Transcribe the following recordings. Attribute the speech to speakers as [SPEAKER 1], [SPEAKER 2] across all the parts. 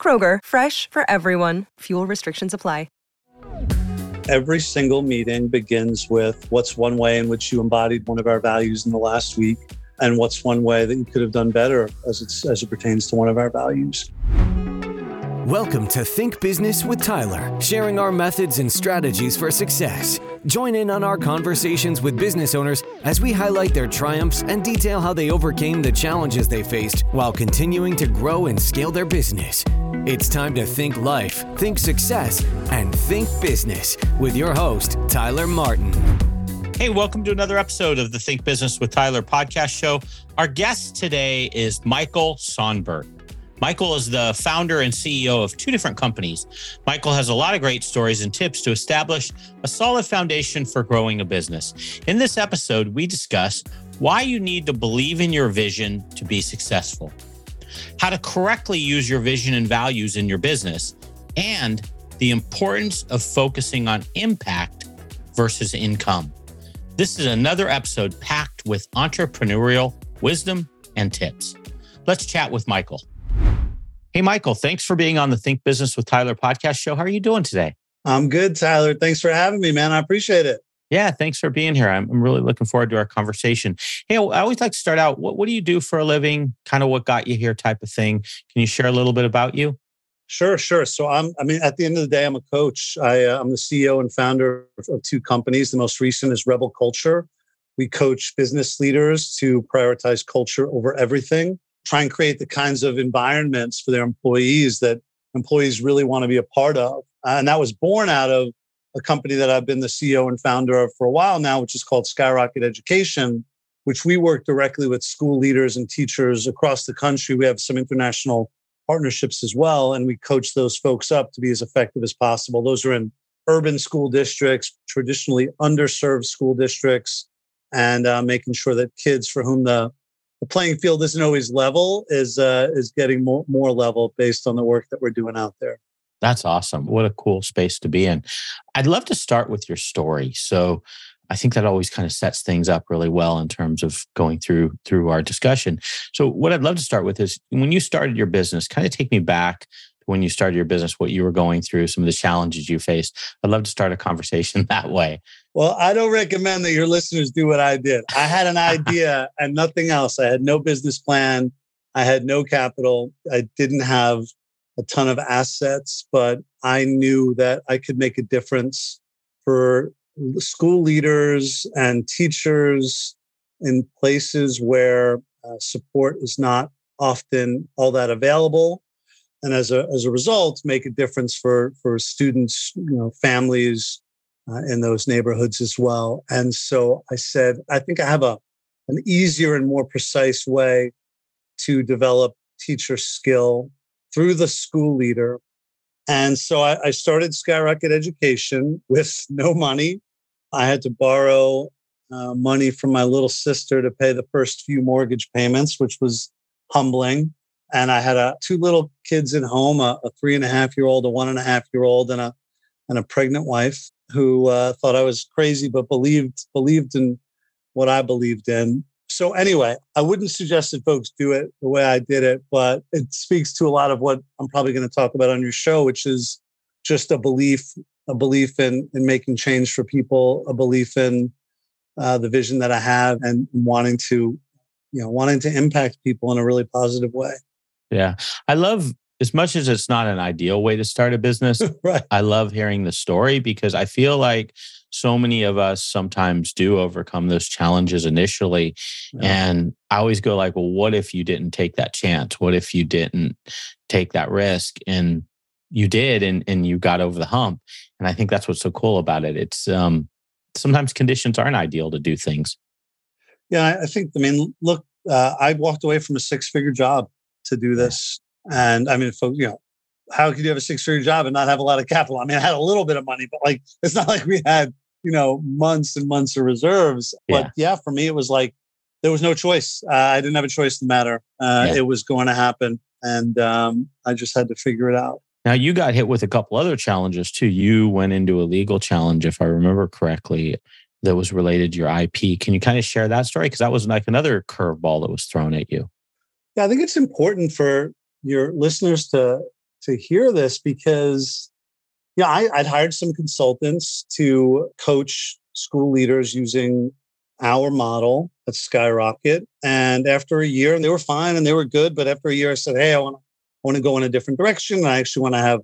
[SPEAKER 1] Kroger, fresh for everyone. Fuel restrictions apply.
[SPEAKER 2] Every single meeting begins with what's one way in which you embodied one of our values in the last week, and what's one way that you could have done better as, as it pertains to one of our values.
[SPEAKER 3] Welcome to Think Business with Tyler, sharing our methods and strategies for success. Join in on our conversations with business owners as we highlight their triumphs and detail how they overcame the challenges they faced while continuing to grow and scale their business. It's time to think life, think success, and think business with your host, Tyler Martin.
[SPEAKER 4] Hey, welcome to another episode of the Think Business with Tyler podcast show. Our guest today is Michael Sonbert. Michael is the founder and CEO of two different companies. Michael has a lot of great stories and tips to establish a solid foundation for growing a business. In this episode, we discuss why you need to believe in your vision to be successful, how to correctly use your vision and values in your business, and the importance of focusing on impact versus income. This is another episode packed with entrepreneurial wisdom and tips. Let's chat with Michael. Hey, Michael, thanks for being on the Think Business with Tyler podcast show. How are you doing today?
[SPEAKER 2] I'm good, Tyler. Thanks for having me, man. I appreciate it.
[SPEAKER 4] Yeah, thanks for being here. I'm, I'm really looking forward to our conversation. Hey, I always like to start out. What, what do you do for a living? Kind of what got you here, type of thing. Can you share a little bit about you?
[SPEAKER 2] Sure, sure. So I'm, I mean, at the end of the day, I'm a coach. I, uh, I'm the CEO and founder of two companies. The most recent is Rebel Culture. We coach business leaders to prioritize culture over everything try and create the kinds of environments for their employees that employees really want to be a part of. And that was born out of a company that I've been the CEO and founder of for a while now, which is called Skyrocket Education, which we work directly with school leaders and teachers across the country. We have some international partnerships as well, and we coach those folks up to be as effective as possible. Those are in urban school districts, traditionally underserved school districts, and uh, making sure that kids for whom the the playing field isn't always level is uh, is getting more more level based on the work that we're doing out there.
[SPEAKER 4] That's awesome. What a cool space to be in. I'd love to start with your story. So I think that always kind of sets things up really well in terms of going through through our discussion. So what I'd love to start with is when you started your business, kind of take me back to when you started your business, what you were going through, some of the challenges you faced. I'd love to start a conversation that way.
[SPEAKER 2] Well, I don't recommend that your listeners do what I did. I had an idea and nothing else. I had no business plan. I had no capital. I didn't have a ton of assets, but I knew that I could make a difference for school leaders and teachers in places where uh, support is not often all that available and as a as a result make a difference for for students you know families uh, in those neighborhoods as well. And so i said i think i have a an easier and more precise way to develop teacher skill through the school leader. And so I, I started skyrocket education with no money. I had to borrow uh, money from my little sister to pay the first few mortgage payments which was humbling. And I had a, two little kids at home, a, a, three and a half year old, a one and a half year old, and a and a pregnant wife who uh, thought I was crazy, but believed believed in what I believed in. So anyway, I wouldn't suggest that folks do it the way I did it, but it speaks to a lot of what I'm probably going to talk about on your show, which is just a belief, a belief in in making change for people, a belief in uh, the vision that I have, and wanting to, you know, wanting to impact people in a really positive way.
[SPEAKER 4] Yeah. I love as much as it's not an ideal way to start a business, right. I love hearing the story because I feel like so many of us sometimes do overcome those challenges initially. Yeah. And I always go like, well, what if you didn't take that chance? What if you didn't take that risk? And you did and, and you got over the hump. And I think that's what's so cool about it. It's um sometimes conditions aren't ideal to do things.
[SPEAKER 2] Yeah, I think I mean, look, uh, I walked away from a six figure job to do this. And I mean, folks, you know, how could you have a six figure job and not have a lot of capital? I mean, I had a little bit of money, but like, it's not like we had, you know, months and months of reserves.
[SPEAKER 4] Yeah.
[SPEAKER 2] But yeah, for me, it was like, there was no choice. Uh, I didn't have a choice in the matter. Uh,
[SPEAKER 4] Yeah.
[SPEAKER 2] It was going to happen. And um, I just had to figure it out.
[SPEAKER 4] Now you got hit with a couple other challenges too. You went into a legal challenge, if I remember correctly, that was related to your IP. Can you kind of share that story? Because that was like another curveball that was thrown at you.
[SPEAKER 2] Yeah, I think it's important for your listeners to to hear this because yeah, I, I'd hired some consultants to coach school leaders using our model at Skyrocket. And after a year, and they were fine and they were good. But after a year, I said, Hey, I want to I want to go in a different direction. I actually want to have,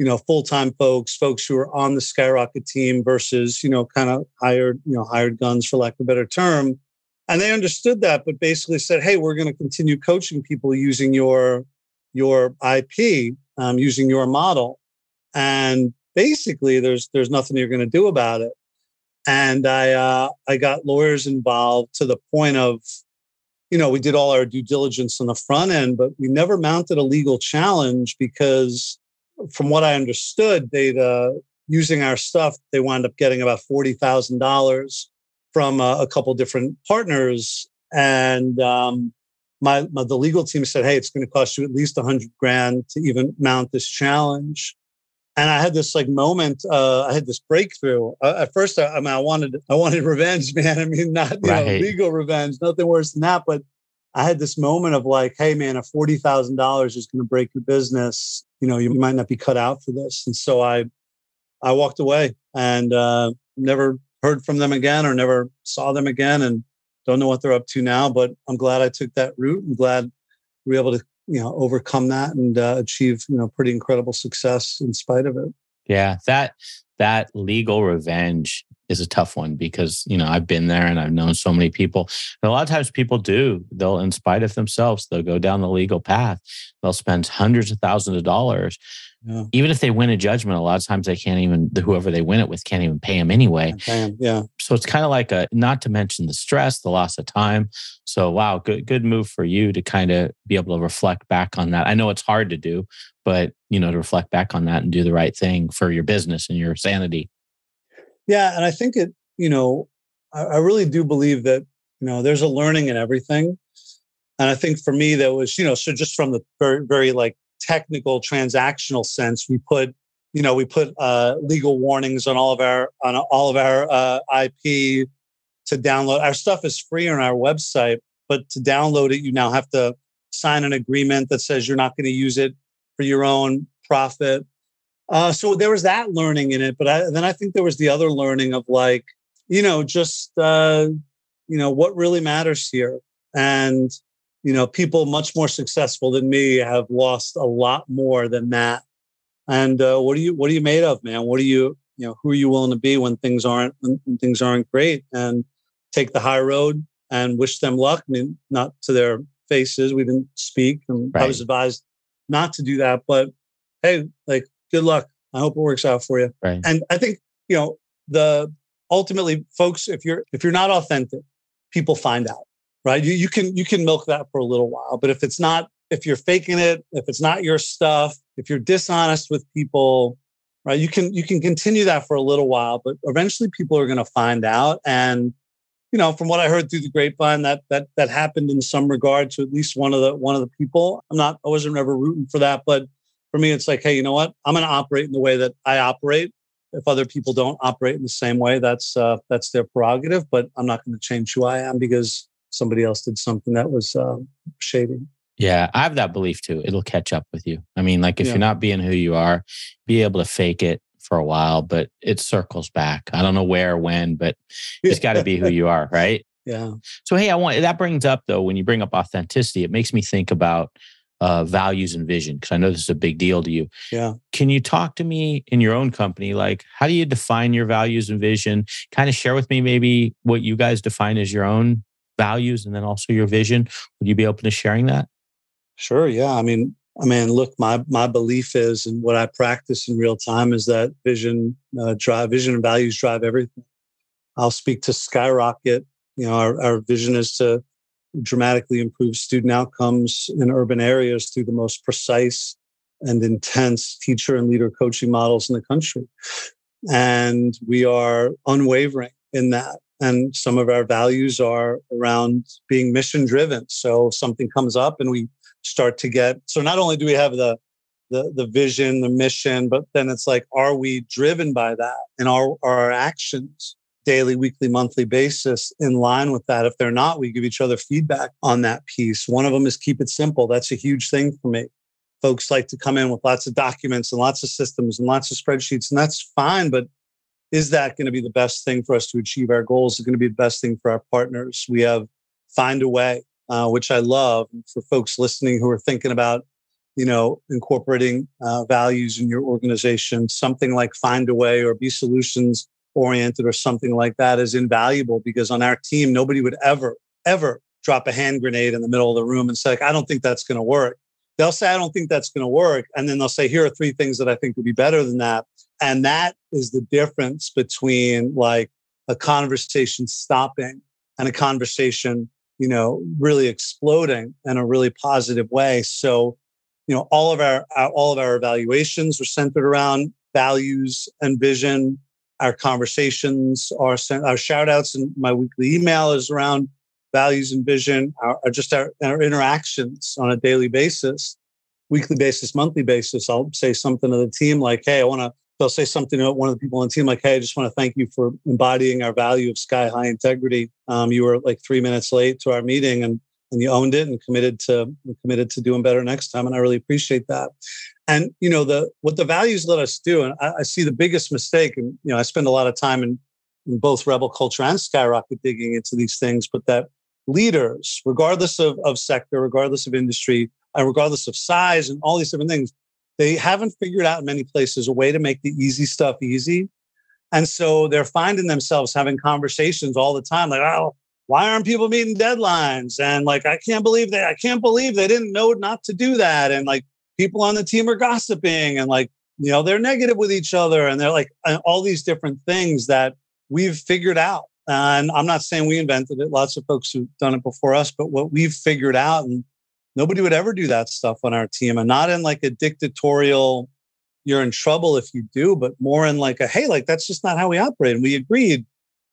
[SPEAKER 2] you know, full-time folks, folks who are on the Skyrocket team versus, you know, kind of hired, you know, hired guns for lack of a better term. And they understood that, but basically said, Hey, we're going to continue coaching people using your your IP, um, using your model. And basically there's there's nothing you're going to do about it. And I uh, I got lawyers involved to the point of, you know, we did all our due diligence on the front end, but we never mounted a legal challenge because, from what I understood, they'd uh, using our stuff, they wound up getting about forty thousand dollars from uh, a couple different partners, and um, my, my the legal team said, "Hey, it's going to cost you at least a hundred grand to even mount this challenge." And I had this like moment. Uh, I had this breakthrough. Uh, at first, I, I mean, I wanted I wanted revenge, man. I mean, not you know, legal revenge, nothing worse than that. But I had this moment of like, "Hey, man, if forty thousand dollars is going to break your business, you know, you might not be cut out for this." And so I I walked away and uh, never heard from them again or never saw them again, and don't know what they're up to now. But I'm glad I took that route. I'm glad we were able to you know overcome that and uh, achieve you know pretty incredible success in spite of it.
[SPEAKER 4] Yeah, that that legal revenge is a tough one because you know I've been there and I've known so many people. And a lot of times people do. They'll, in spite of themselves, they'll go down the legal path. They'll spend hundreds of thousands of dollars.
[SPEAKER 2] Yeah.
[SPEAKER 4] Even if they win a judgment, a lot of times they can't even whoever they win it with can't even pay them anyway.
[SPEAKER 2] Yeah.
[SPEAKER 4] So it's kind of like a not to mention the stress, the loss of time. So wow, good good move for you to kind of be able to reflect back on that. I know it's hard to do, but you know to reflect back on that and do the right thing for your business and your sanity.
[SPEAKER 2] Yeah, and I think it. You know, I, I really do believe that you know there's a learning in everything, and I think for me that was you know so just from the very very like technical transactional sense, we put you know we put uh, legal warnings on all of our on all of our uh, IP to download. Our stuff is free on our website, but to download it, you now have to sign an agreement that says you're not going to use it for your own profit. Uh, so there was that learning in it, but I, then I think there was the other learning of like, you know, just uh, you know what really matters here, and you know, people much more successful than me have lost a lot more than that. And uh, what are you what are you made of, man? What are you you know who are you willing to be when things aren't when, when things aren't great? And take the high road and wish them luck. I mean, not to their faces. We didn't speak, and I was advised not to do that. But hey, like, good luck. I hope it works out for you.
[SPEAKER 4] Right.
[SPEAKER 2] And I think you know the ultimately, folks, if you're if you're not authentic, people find out, right? You you can you can milk that for a little while, but if it's not, if you're faking it, if it's not your stuff, if you're dishonest with people, right? You can you can continue that for a little while, but eventually people are going to find out and you know, from what I heard through the grapevine, that that that happened in some regard to at least one of the one of the people. I'm not, I wasn't ever rooting for that, but for me, it's like, hey, you know what? I'm going to operate in the way that I operate. If other people don't operate in the same way, that's uh, that's their prerogative. But I'm not going to change who I am because somebody else did something that was uh, shady.
[SPEAKER 4] Yeah, I have that belief too. It'll catch up with you. I mean, like if
[SPEAKER 2] Yeah.
[SPEAKER 4] you're not being who you are, be able to fake it for a while, but it circles back. I don't know where, when, but it's got to be who you are, right?
[SPEAKER 2] Yeah.
[SPEAKER 4] So, hey, I want that brings up though, when you bring up authenticity, it makes me think about uh, values and vision because I know this is a big deal to you.
[SPEAKER 2] Yeah.
[SPEAKER 4] Can you talk to me in your own company? Like, how do you define your values and vision? Kind of share with me maybe what you guys define as your own values and then also your vision. Would you be open to sharing that?
[SPEAKER 2] Sure. Yeah. I mean, I mean, look, my my belief is, and what I practice in real time is that vision uh, drive, vision and values drive everything. I'll speak to skyrocket. You know, our, our vision is to dramatically improve student outcomes in urban areas through the most precise and intense teacher and leader coaching models in the country. And we are unwavering in that. And some of our values are around being mission driven. So if something comes up and we start to get, so not only do we have the, the, the vision, the mission, but then it's like, are we driven by that? And are, are our actions daily, weekly, monthly basis in line with that? If they're not, we give each other feedback on that piece. One of them is keep it simple. That's a huge thing for me. Folks like to come in with lots of documents and lots of systems and lots of spreadsheets, and that's fine. But is that going to be the best thing for us to achieve our goals? Is it going to be the best thing for our partners? We have find a way, uh, which I love for folks listening who are thinking about, you know, incorporating uh, values in your organization. Something like find a way or be solutions oriented or something like that is invaluable because on our team, nobody would ever, ever drop a hand grenade in the middle of the room and say, like, I don't think that's going to work. They'll say, I don't think that's going to work. And then they'll say, here are three things that I think would be better than that. And that is the difference between like a conversation stopping and a conversation, you know, really exploding in a really positive way. So, you know, all of our, our all of our evaluations are centered around values and vision. Our conversations sent, our shout outs and my weekly email is around values and vision, our, just our, our interactions on a daily basis weekly basis, monthly basis, I'll say something to the team like, Hey, I want to they'll say something to one of the people on the team like, "Hey, I just want to thank you for embodying our value of sky high integrity. Um, you were like three minutes late to our meeting, and and you owned it and committed to committed to doing better next time, and I really appreciate that." And you know the what the values let us do, and I, I see the biggest mistake, and you know I spend a lot of time in, in both rebel culture and skyrocket digging into these things, but that leaders, regardless of, of sector, regardless of industry, and regardless of size, and all these different things, they haven't figured out in many places a way to make the easy stuff easy. And so they're finding themselves having conversations all the time like, oh, why aren't people meeting deadlines? And like, I can't believe that I can't believe they didn't know not to do that. And like people on the team are gossiping and like, you know, they're negative with each other and they're like all these different things that we've figured out. And I'm not saying we invented it. Lots of folks who've done it before us, but what we've figured out and nobody would ever do that stuff on our team and not in like a dictatorial you're in trouble if you do but more in like a hey like that's just not how we operate and we agreed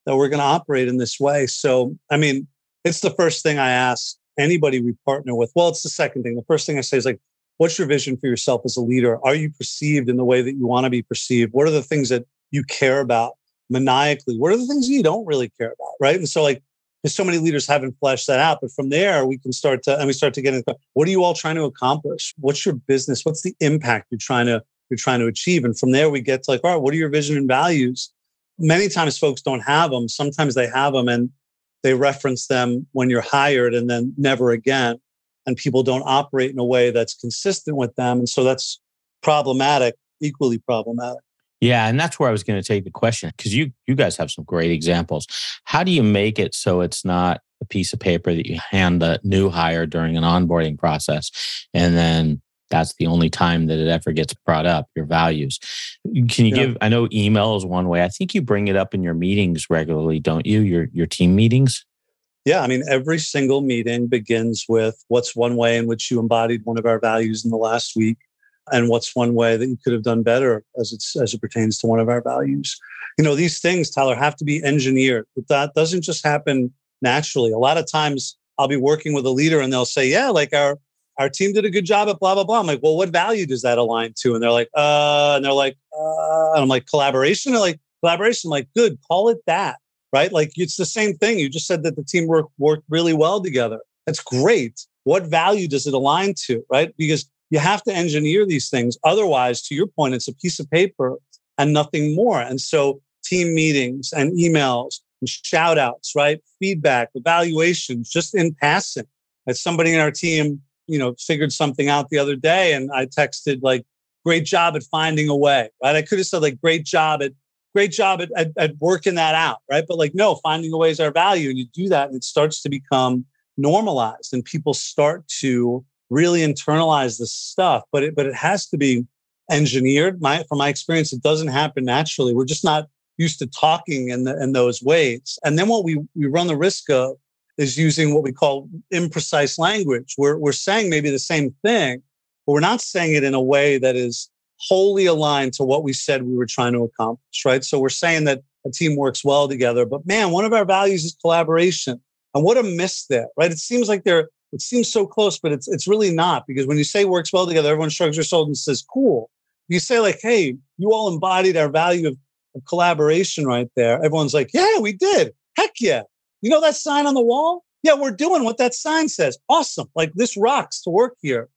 [SPEAKER 2] that we're going to operate in this way so i mean it's the first thing i ask anybody we partner with well it's the second thing the first thing i say is like what's your vision for yourself as a leader are you perceived in the way that you want to be perceived what are the things that you care about maniacally what are the things you don't really care about right and so like so many leaders haven't fleshed that out. But from there, we can start to and we start to get into what are you all trying to accomplish? What's your business? What's the impact you're trying to you're trying to achieve? And from there, we get to like, all right, what are your vision and values? Many times, folks don't have them. Sometimes they have them and they reference them when you're hired, and then never again. And people don't operate in a way that's consistent with them, and so that's problematic, equally problematic.
[SPEAKER 4] Yeah, and that's where I was going to take the question because you you guys have some great examples. How do you make it so it's not a piece of paper that you hand the new hire during an onboarding process and then that's the only time that it ever gets brought up your values can you yeah. give i know email is one way i think you bring it up in your meetings regularly don't you your your team meetings
[SPEAKER 2] yeah i mean every single meeting begins with what's one way in which you embodied one of our values in the last week and what's one way that you could have done better as it's as it pertains to one of our values. You know these things tyler have to be engineered. That doesn't just happen naturally. A lot of times i'll be working with a leader and they'll say yeah like our our team did a good job at blah blah blah. I'm like well what value does that align to? And they're like uh and they're like uh and i'm like collaboration? They're like collaboration. I'm like good call it that right like it's the same thing you just said that the team worked really well together that's great what value does it align to right because you have to engineer these things. Otherwise, to your point, it's a piece of paper and nothing more. And so team meetings and emails and shout outs, right? Feedback, evaluations, just in passing. As somebody in our team, you know, figured something out the other day and I texted like, great job at finding a way, right? I could have said like, great job at, great job at, at, at working that out, right? But like, no, finding a way is our value. And you do that and it starts to become normalized and people start to really internalize the stuff, but it, but it has to be engineered. My, from my experience, it doesn't happen naturally. We're just not used to talking in, the, in those ways. And then what we, we run the risk of is using what we call imprecise language. We're, we're saying maybe the same thing, but we're not saying it in a way that is wholly aligned to what we said we were trying to accomplish, right? So we're saying that a team works well together, but man, one of our values is collaboration. And what a miss there, right? It seems like they're, it seems so close, but it's it's really not because when you say works well together, everyone shrugs their shoulders and says, cool. You say, like, hey, you all embodied our value of, of collaboration right there. Everyone's like, yeah, we did. Heck yeah. You know that sign on the wall? Yeah, we're doing what that sign says. Awesome. Like this rocks to work here.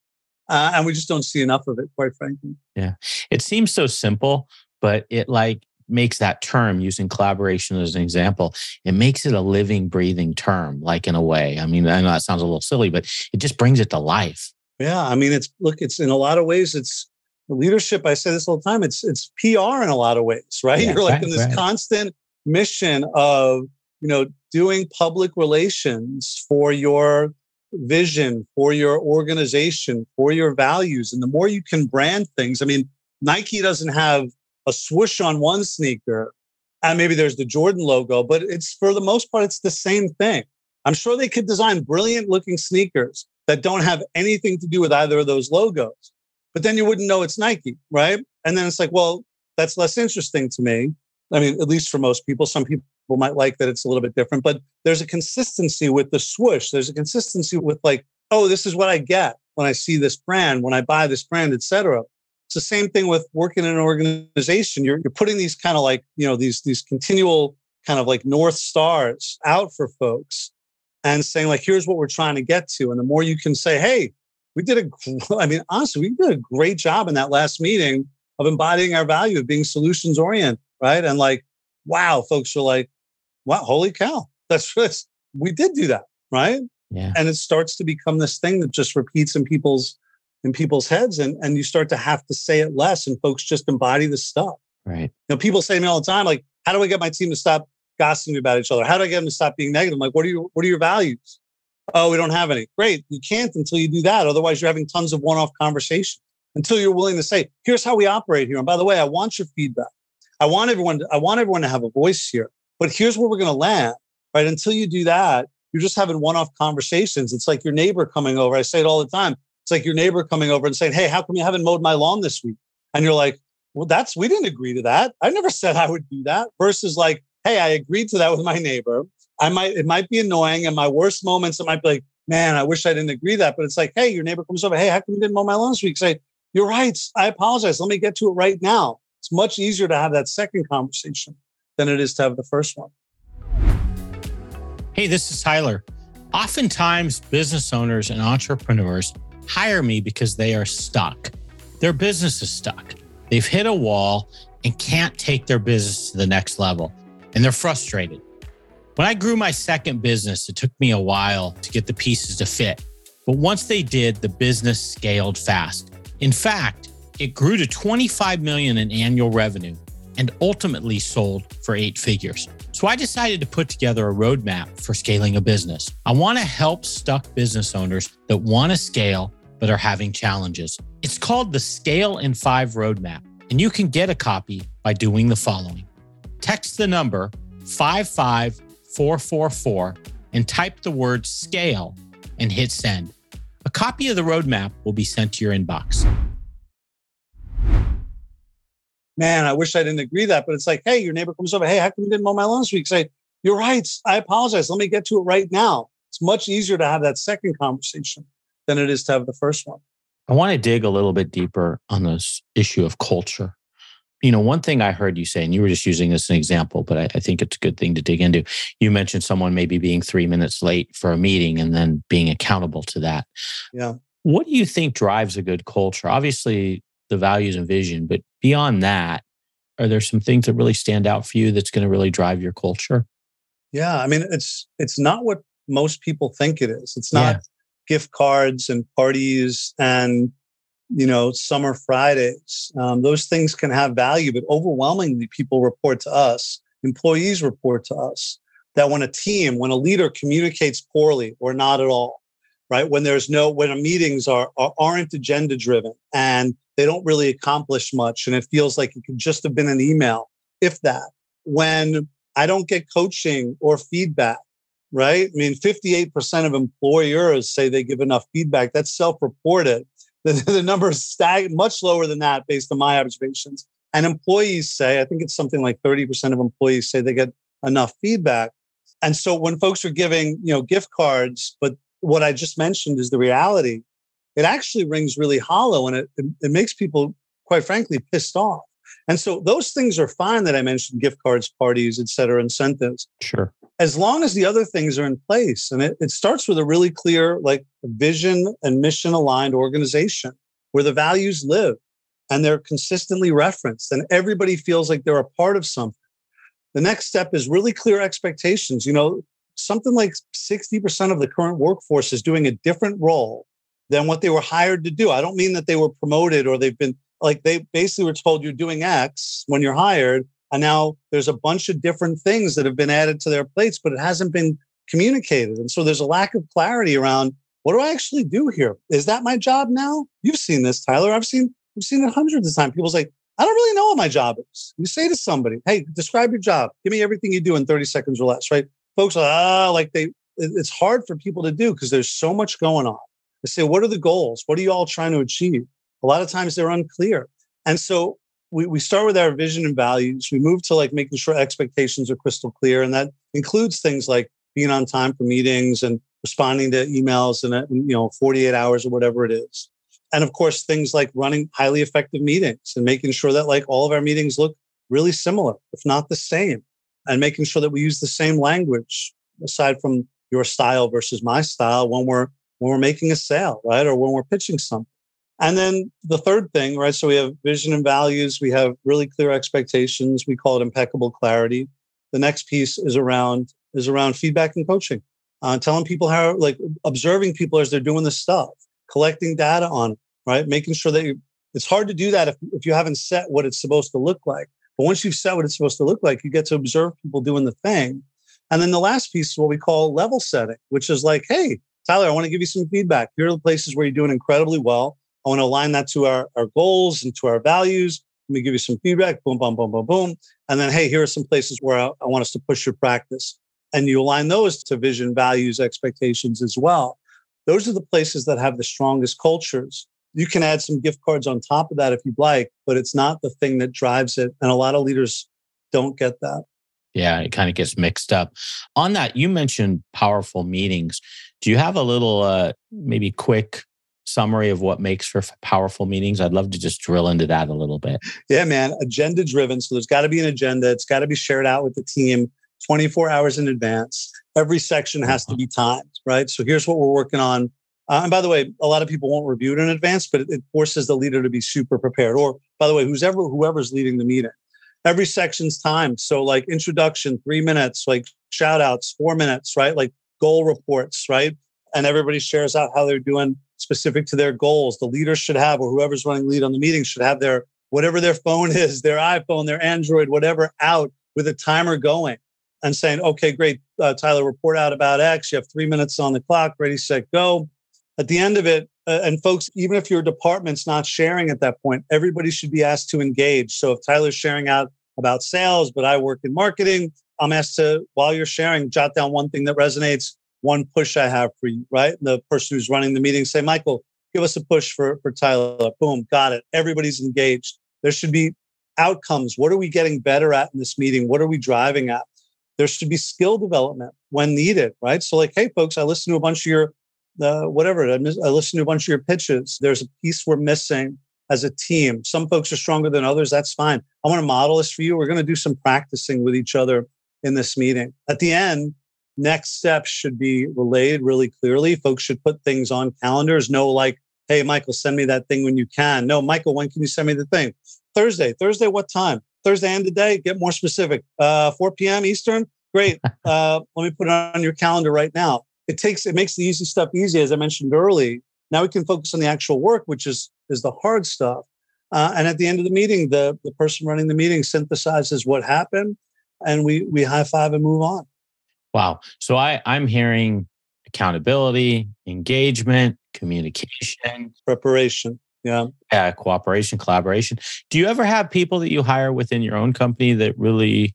[SPEAKER 2] Uh, and we just don't see enough of it, quite frankly.
[SPEAKER 4] Yeah. It seems so simple, but it like makes that term using collaboration as an example, it makes it a living, breathing term, like in a way. I mean, I know that sounds a little silly, but it just brings it to life.
[SPEAKER 2] Yeah. I mean, it's look, it's in a lot of ways, it's leadership. I say this all the time. It's it's PR in a lot of ways, right? Yeah, You're like right, in this right. constant mission of, you know, doing public relations for your vision, for your organization, for your values. And the more you can brand things, I mean, Nike doesn't have a swoosh on one sneaker, and maybe there's the Jordan logo, but it's for the most part, it's the same thing. I'm sure they could design brilliant looking sneakers that don't have anything to do with either of those logos. But then you wouldn't know it's Nike, right? And then it's like, well, that's less interesting to me. I mean, at least for most people, some people might like that it's a little bit different, but there's a consistency with the swoosh. There's a consistency with like, oh, this is what I get when I see this brand, when I buy this brand, etc. It's the same thing with working in an organization. You're, you're putting these kind of like, you know, these, these continual kind of like North Stars out for folks and saying like, here's what we're trying to get to. And the more you can say, hey, we did a, I mean, honestly, we did a great job in that last meeting of embodying our value of being solutions oriented, right? And like, wow, folks are like, wow, holy cow, that's just, we did do that, right?
[SPEAKER 4] Yeah.
[SPEAKER 2] And it starts to become this thing that just repeats in people's in people's heads and, and you start to have to say it less and folks just embody the stuff.
[SPEAKER 4] Right.
[SPEAKER 2] You know, people say to me all the time, like, how do I get my team to stop gossiping about each other? How do I get them to stop being negative? I'm like, what are your what are your values? Oh, we don't have any. Great. You can't until you do that. Otherwise, you're having tons of one-off conversations until you're willing to say, here's how we operate here. And by the way, I want your feedback. I want everyone to, I want everyone to have a voice here. But here's where we're going to land, right? Until you do that, you're just having one-off conversations. It's like your neighbor coming over. I say it all the time. It's like your neighbor coming over and saying, Hey, how come you haven't mowed my lawn this week? And you're like, Well, that's, we didn't agree to that. I never said I would do that. Versus like, Hey, I agreed to that with my neighbor. I might, it might be annoying. And my worst moments, it might be like, Man, I wish I didn't agree that. But it's like, Hey, your neighbor comes over. Hey, how come you didn't mow my lawn this week? Say, You're right. I apologize. Let me get to it right now. It's much easier to have that second conversation than it is to have the first one.
[SPEAKER 4] Hey, this is Tyler. Oftentimes, business owners and entrepreneurs hire me because they are stuck. Their business is stuck. They've hit a wall and can't take their business to the next level, and they're frustrated. When I grew my second business, it took me a while to get the pieces to fit. But once they did, the business scaled fast. In fact, it grew to 25 million in annual revenue and ultimately sold for eight figures. So I decided to put together a roadmap for scaling a business. I want to help stuck business owners that want to scale but are having challenges. It's called the Scale in 5 Roadmap, and you can get a copy by doing the following. Text the number 55444 and type the word scale and hit send. A copy of the roadmap will be sent to your inbox
[SPEAKER 2] man, I wish I didn't agree that. But it's like, hey, your neighbor comes over. Hey, how come you didn't mow my lawn this week? Say, you're right. I apologize. Let me get to it right now. It's much easier to have that second conversation than it is to have the first one.
[SPEAKER 4] I want to dig a little bit deeper on this issue of culture. You know, one thing I heard you say, and you were just using this as an example, but I, I think it's a good thing to dig into. You mentioned someone maybe being three minutes late for a meeting and then being accountable to that.
[SPEAKER 2] Yeah.
[SPEAKER 4] What do you think drives a good culture? Obviously, the values and vision. But beyond that, are there some things that really stand out for you that's going to really drive your culture?
[SPEAKER 2] Yeah, I mean, it's it's not what most people think it is. It's not yeah. gift cards and parties and you know summer Fridays. Um, those things can have value, but overwhelmingly, people report to us, employees report to us that when a team, when a leader communicates poorly or not at all, right? When there's no, when meetings are, are aren't agenda driven and they don't really accomplish much, and it feels like it could just have been an email, if that. When I don't get coaching or feedback, right? I mean, 58% of employers say they give enough feedback. That's self-reported. the, the number is stag much lower than that based on my observations. And employees say, I think it's something like 30% of employees say they get enough feedback. And so when folks are giving, you know, gift cards, but what I just mentioned is the reality, it actually rings really hollow and it, it, it makes people, quite frankly, pissed off. And so those things are fine that I mentioned gift cards, parties, et cetera, incentives.
[SPEAKER 4] Sure.
[SPEAKER 2] As long as the other things are in place. And it, it starts with a really clear, like vision and mission aligned organization where the values live and they're consistently referenced and everybody feels like they're a part of something. The next step is really clear expectations. You know, something like 60% of the current workforce is doing a different role than what they were hired to do. I don't mean that they were promoted or they've been like they basically were told you're doing X when you're hired. And now there's a bunch of different things that have been added to their plates, but it hasn't been communicated. And so there's a lack of clarity around what do I actually do here? Is that my job now? You've seen this, Tyler. I've seen I've seen it hundreds of times. People say, I don't really know what my job is. You say to somebody, hey, describe your job. Give me everything you do in 30 seconds or less, right? Folks are, ah, like they, it's hard for people to do because there's so much going on. They say, what are the goals? What are you all trying to achieve? A lot of times they're unclear. And so we, we start with our vision and values. We move to like making sure expectations are crystal clear. And that includes things like being on time for meetings and responding to emails in, you know, 48 hours or whatever it is and of course things like running highly effective meetings and making sure that like all of our meetings look really similar if not the same and making sure that we use the same language aside from your style versus my style when we're when we're making a sale right or when we're pitching something and then the third thing right so we have vision and values we have really clear expectations we call it impeccable clarity the next piece is around is around feedback and coaching uh, telling people how like observing people as they're doing the stuff collecting data on it, right? Making sure that you, it's hard to do that if, if you haven't set what it's supposed to look like. But once you've set what it's supposed to look like, you get to observe people doing the thing. And then the last piece is what we call level setting, which is like, hey, Tyler, I want to give you some feedback. Here are the places where you're doing incredibly well. I want to align that to our, our goals and to our values. Let me give you some feedback. Boom, boom, boom, boom, boom. And then, hey, here are some places where I, I want us to push your practice. And you align those to vision, values, expectations as well. Those are the places that have the strongest cultures. You can add some gift cards on top of that if you'd like, but it's not the thing that drives it. And a lot of leaders don't get that.
[SPEAKER 4] Yeah, it kind of gets mixed up. On that, you mentioned powerful meetings. Do you have a little, uh, maybe quick summary of what makes for powerful meetings? I'd love to just drill into that a little bit.
[SPEAKER 2] Yeah, man, agenda driven. So there's got to be an agenda. It's got to be shared out with the team 24 hours in advance. Every section has to uh-huh. be timed, right? So here's what we're working on. Uh, and by the way, a lot of people won't review it in advance, but it, it forces the leader to be super prepared. Or by the way, who's ever whoever's leading the meeting, every section's timed. So like introduction, three minutes, like shout outs, four minutes, right? Like goal reports, right? And everybody shares out how they're doing specific to their goals. The leader should have, or whoever's running lead on the meeting should have their whatever their phone is, their iPhone, their Android, whatever out with a timer going and saying, okay, great, uh, Tyler, report out about X. You have three minutes on the clock, ready, set, go. At the end of it, uh, and folks, even if your department's not sharing at that point, everybody should be asked to engage. So if Tyler's sharing out about sales, but I work in marketing, I'm asked to, while you're sharing, jot down one thing that resonates, one push I have for you, right? The person who's running the meeting say, Michael, give us a push for, for Tyler. Boom, got it. Everybody's engaged. There should be outcomes. What are we getting better at in this meeting? What are we driving at? there should be skill development when needed, right? So, like, hey, folks, I listened to a bunch of your, uh, whatever, I, miss, I listened to a bunch of your pitches. There's a piece we're missing as a team. Some folks are stronger than others. That's fine. I want to model this for you. We're going to do some practicing with each other in this meeting. At the end, next steps should be relayed really clearly. Folks should put things on calendars. No, like, hey, Michael, send me that thing when you can. No, Michael, when can you send me the thing? Thursday. Thursday, what time? Thursday and today, get more specific. Uh, 4 p.m. Eastern. Great. Uh, let me put it on your calendar right now. It takes it makes the easy stuff easy, as I mentioned early. Now we can focus on the actual work, which is is the hard stuff. Uh, and at the end of the meeting, the the person running the meeting synthesizes what happened, and we we high five and move on.
[SPEAKER 4] Wow. So I I'm hearing accountability, engagement, communication,
[SPEAKER 2] preparation. Yeah.
[SPEAKER 4] Yeah. Cooperation, collaboration. Do you ever have people that you hire within your own company that really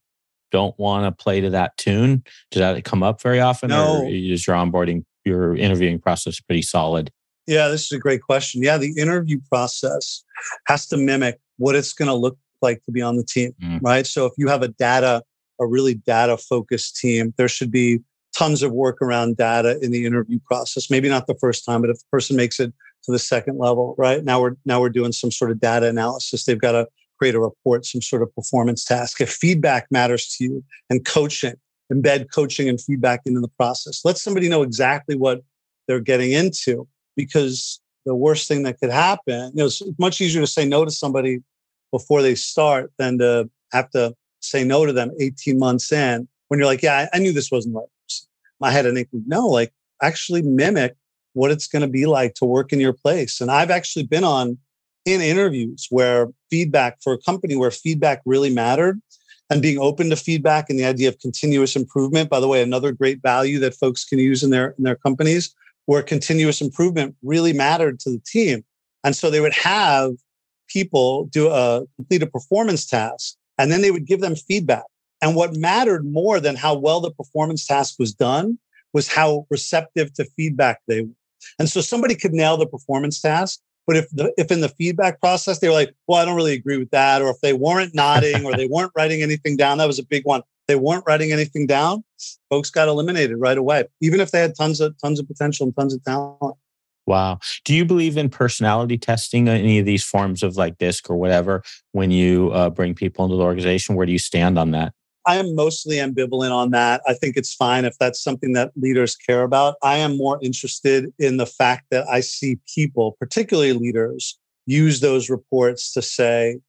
[SPEAKER 4] don't want to play to that tune? Does that come up very often?
[SPEAKER 2] No.
[SPEAKER 4] Or is your onboarding, your interviewing process pretty solid?
[SPEAKER 2] Yeah, this is a great question. Yeah, the interview process has to mimic what it's going to look like to be on the team, mm. right? So if you have a data, a really data focused team, there should be tons of work around data in the interview process. Maybe not the first time, but if the person makes it to the second level, right? Now we're now we're doing some sort of data analysis. They've got to create a report, some sort of performance task. If feedback matters to you and coaching, embed coaching and feedback into the process. Let somebody know exactly what they're getting into because the worst thing that could happen, you know, it's much easier to say no to somebody before they start than to have to say no to them 18 months in when you're like, yeah, I, knew this wasn't right. I had an inkling. No, like actually mimic what it's going to be like to work in your place. And I've actually been on in interviews where feedback for a company where feedback really mattered and being open to feedback and the idea of continuous improvement. By the way, another great value that folks can use in their in their companies where continuous improvement really mattered to the team. And so they would have people do a complete a performance task and then they would give them feedback. And what mattered more than how well the performance task was done was how receptive to feedback they were. And so somebody could nail the performance task, but if the, if in the feedback process they were like, "Well, I don't really agree with that," or if they weren't nodding or they weren't writing anything down, that was a big one. They weren't writing anything down. Folks got eliminated right away, even if they had tons of tons of potential and tons of talent.
[SPEAKER 4] Wow. Do you believe in personality testing any of these forms of like DISC or whatever when you uh, bring people into the organization? Where do you stand on that?
[SPEAKER 2] I am mostly ambivalent on that. I think it's fine if that's something that leaders care about. I am more interested in the fact that I see people, particularly leaders, use those reports to say,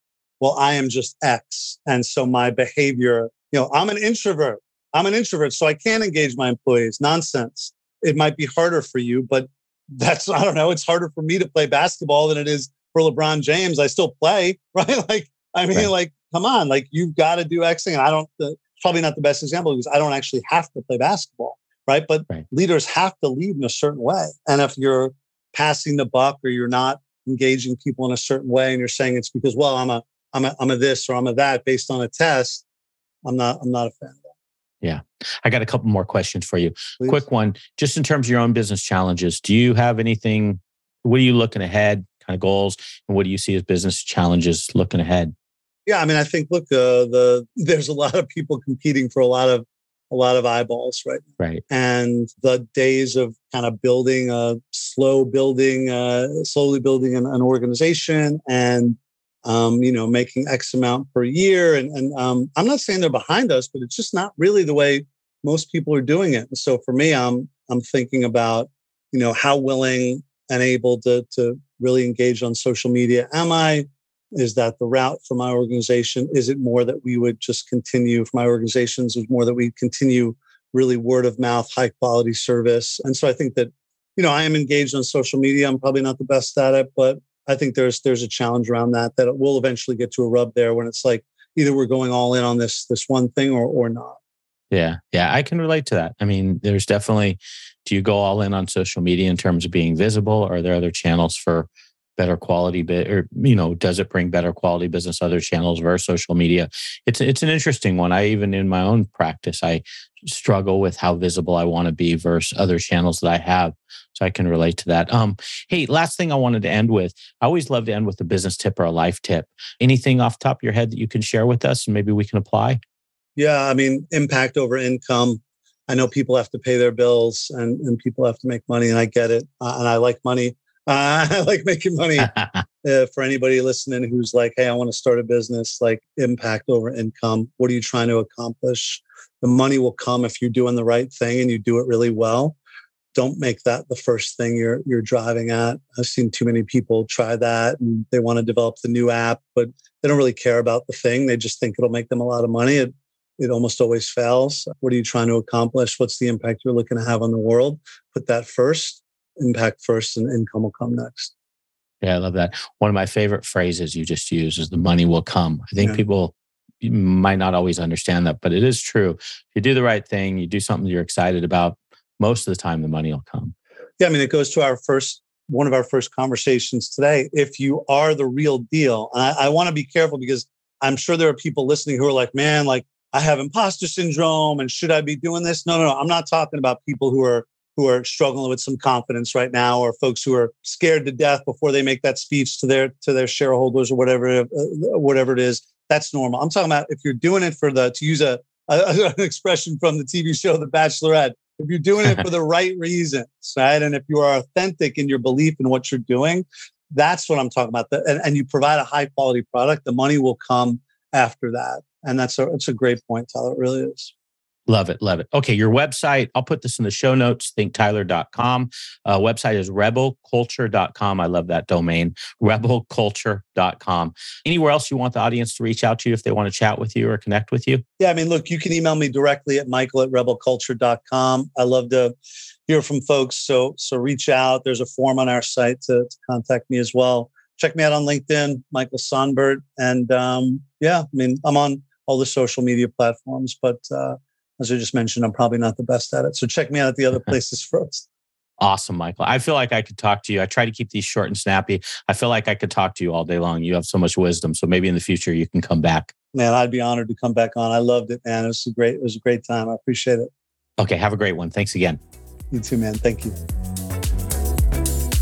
[SPEAKER 2] well, I am just X. And so my behavior, you know, I'm an introvert. I'm an introvert, so I can't engage my employees. Nonsense. It might be harder for you, but that's, I don't know, it's harder for me to play basketball than it is for LeBron James. I still play, right? Like, I mean, right. like come on, like you've got to do X thing. And I don't, uh, probably not the best example because I don't actually have to play basketball, right? But right. leaders have to lead in a certain way. And if you're passing the buck or you're not engaging people in a certain way and you're saying it's because, well, I'm a, I'm a, I'm a this or I'm a that based on a test, I'm not, I'm not a fan.
[SPEAKER 4] Yeah. I got a couple more questions for you. Please. Quick one, just in terms of your own business challenges, do you have anything, what are you looking ahead, kind of goals, and what do you see as business challenges looking ahead?
[SPEAKER 2] Yeah, I mean, I think look, uh, the there's a lot of people competing for a lot of a lot of eyeballs, right?
[SPEAKER 4] Right.
[SPEAKER 2] And the days of kind of building a slow building, uh, slowly building an, an organization, and um, you know, making X amount per year, and and um, I'm not saying they're behind us, but it's just not really the way most people are doing it. And so for me, I'm I'm thinking about you know how willing and able to to really engage on social media am I? Is that the route for my organization? Is it more that we would just continue for my organizations? Is more that we continue really word of mouth, high quality service? And so I think that, you know, I am engaged on social media. I'm probably not the best at it, but I think there's there's a challenge around that that will eventually get to a rub there when it's like either we're going all in on this this one thing or or not.
[SPEAKER 4] Yeah, yeah, I can relate to that. I mean, there's definitely. Do you go all in on social media in terms of being visible? Are there other channels for better quality bit or you know does it bring better quality business other channels versus social media? It's it's an interesting one. I even in my own practice i struggle with how visible i want to be versus other channels that i have so i can relate to that. Um hey last thing i wanted to end with i always love to end with a business tip or a life tip. Anything off top of your head that you can share with us and maybe we can apply?
[SPEAKER 2] Yeah i mean impact over income. I know people have to pay their bills and, and people have to make money and i get it uh, and i like money uh, I like making money. uh, for anybody listening who's like, hey, I want to start a business, like impact over income. What are you trying to accomplish? The money will come if you're doing the right thing and you do it really well. Don't make that the first thing you're you're driving at. I've seen too many people try that and they want to develop the new app, but they don't really care about the thing. They just think it'll make them a lot of money. It it almost always fails. What are you trying to accomplish? What's the impact you're looking to have on the world? Put that first impact first and income will come next.
[SPEAKER 4] Yeah, I love that. One of my favorite phrases you just used is the money will come. I think yeah. people might not always understand that, but it is true. If you do the right thing, you do something you're excited about, most of the time the money will come.
[SPEAKER 2] Yeah, I mean, it goes to our first one of our first conversations today. If you are the real deal, and I, I want to be careful because I'm sure there are people listening who are like, man, like I have imposter syndrome and should I be doing this? No, no, no. I'm not talking about people who are who are struggling with some confidence right now, or folks who are scared to death before they make that speech to their to their shareholders or whatever uh, whatever it is. That's normal. I'm talking about if you're doing it for the to use a, a an expression from the TV show The Bachelorette. If you're doing it for the right reasons, right, and if you are authentic in your belief in what you're doing, that's what I'm talking about. And, and you provide a high quality product, the money will come after that. And that's a, it's a great point, Tyler. It really is.
[SPEAKER 4] Love it. Love it. Okay. Your website, I'll put this in the show notes, thinktyler.com. Uh, website is rebelculture.com. I love that domain, rebelculture.com. Anywhere else you want the audience to reach out to you if they want to chat with you or connect with you?
[SPEAKER 2] Yeah. I mean, look, you can email me directly at michael at rebelculture.com. I love to hear from folks. So, so reach out. There's a form on our site to, to contact me as well. Check me out on LinkedIn, Michael Sonbert. And um, yeah, I mean, I'm on all the social media platforms, but uh, as I just mentioned, I'm probably not the best at it. So check me out at the other places first.
[SPEAKER 4] Awesome, Michael. I feel like I could talk to you. I try to keep these short and snappy. I feel like I could talk to you all day long. You have so much wisdom. So maybe in the future you can come back.
[SPEAKER 2] Man, I'd be honored to come back on. I loved it, man. It was a great, it was a great time. I appreciate it.
[SPEAKER 4] Okay. Have a great one. Thanks again.
[SPEAKER 2] You too, man. Thank you.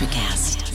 [SPEAKER 5] Electrocast.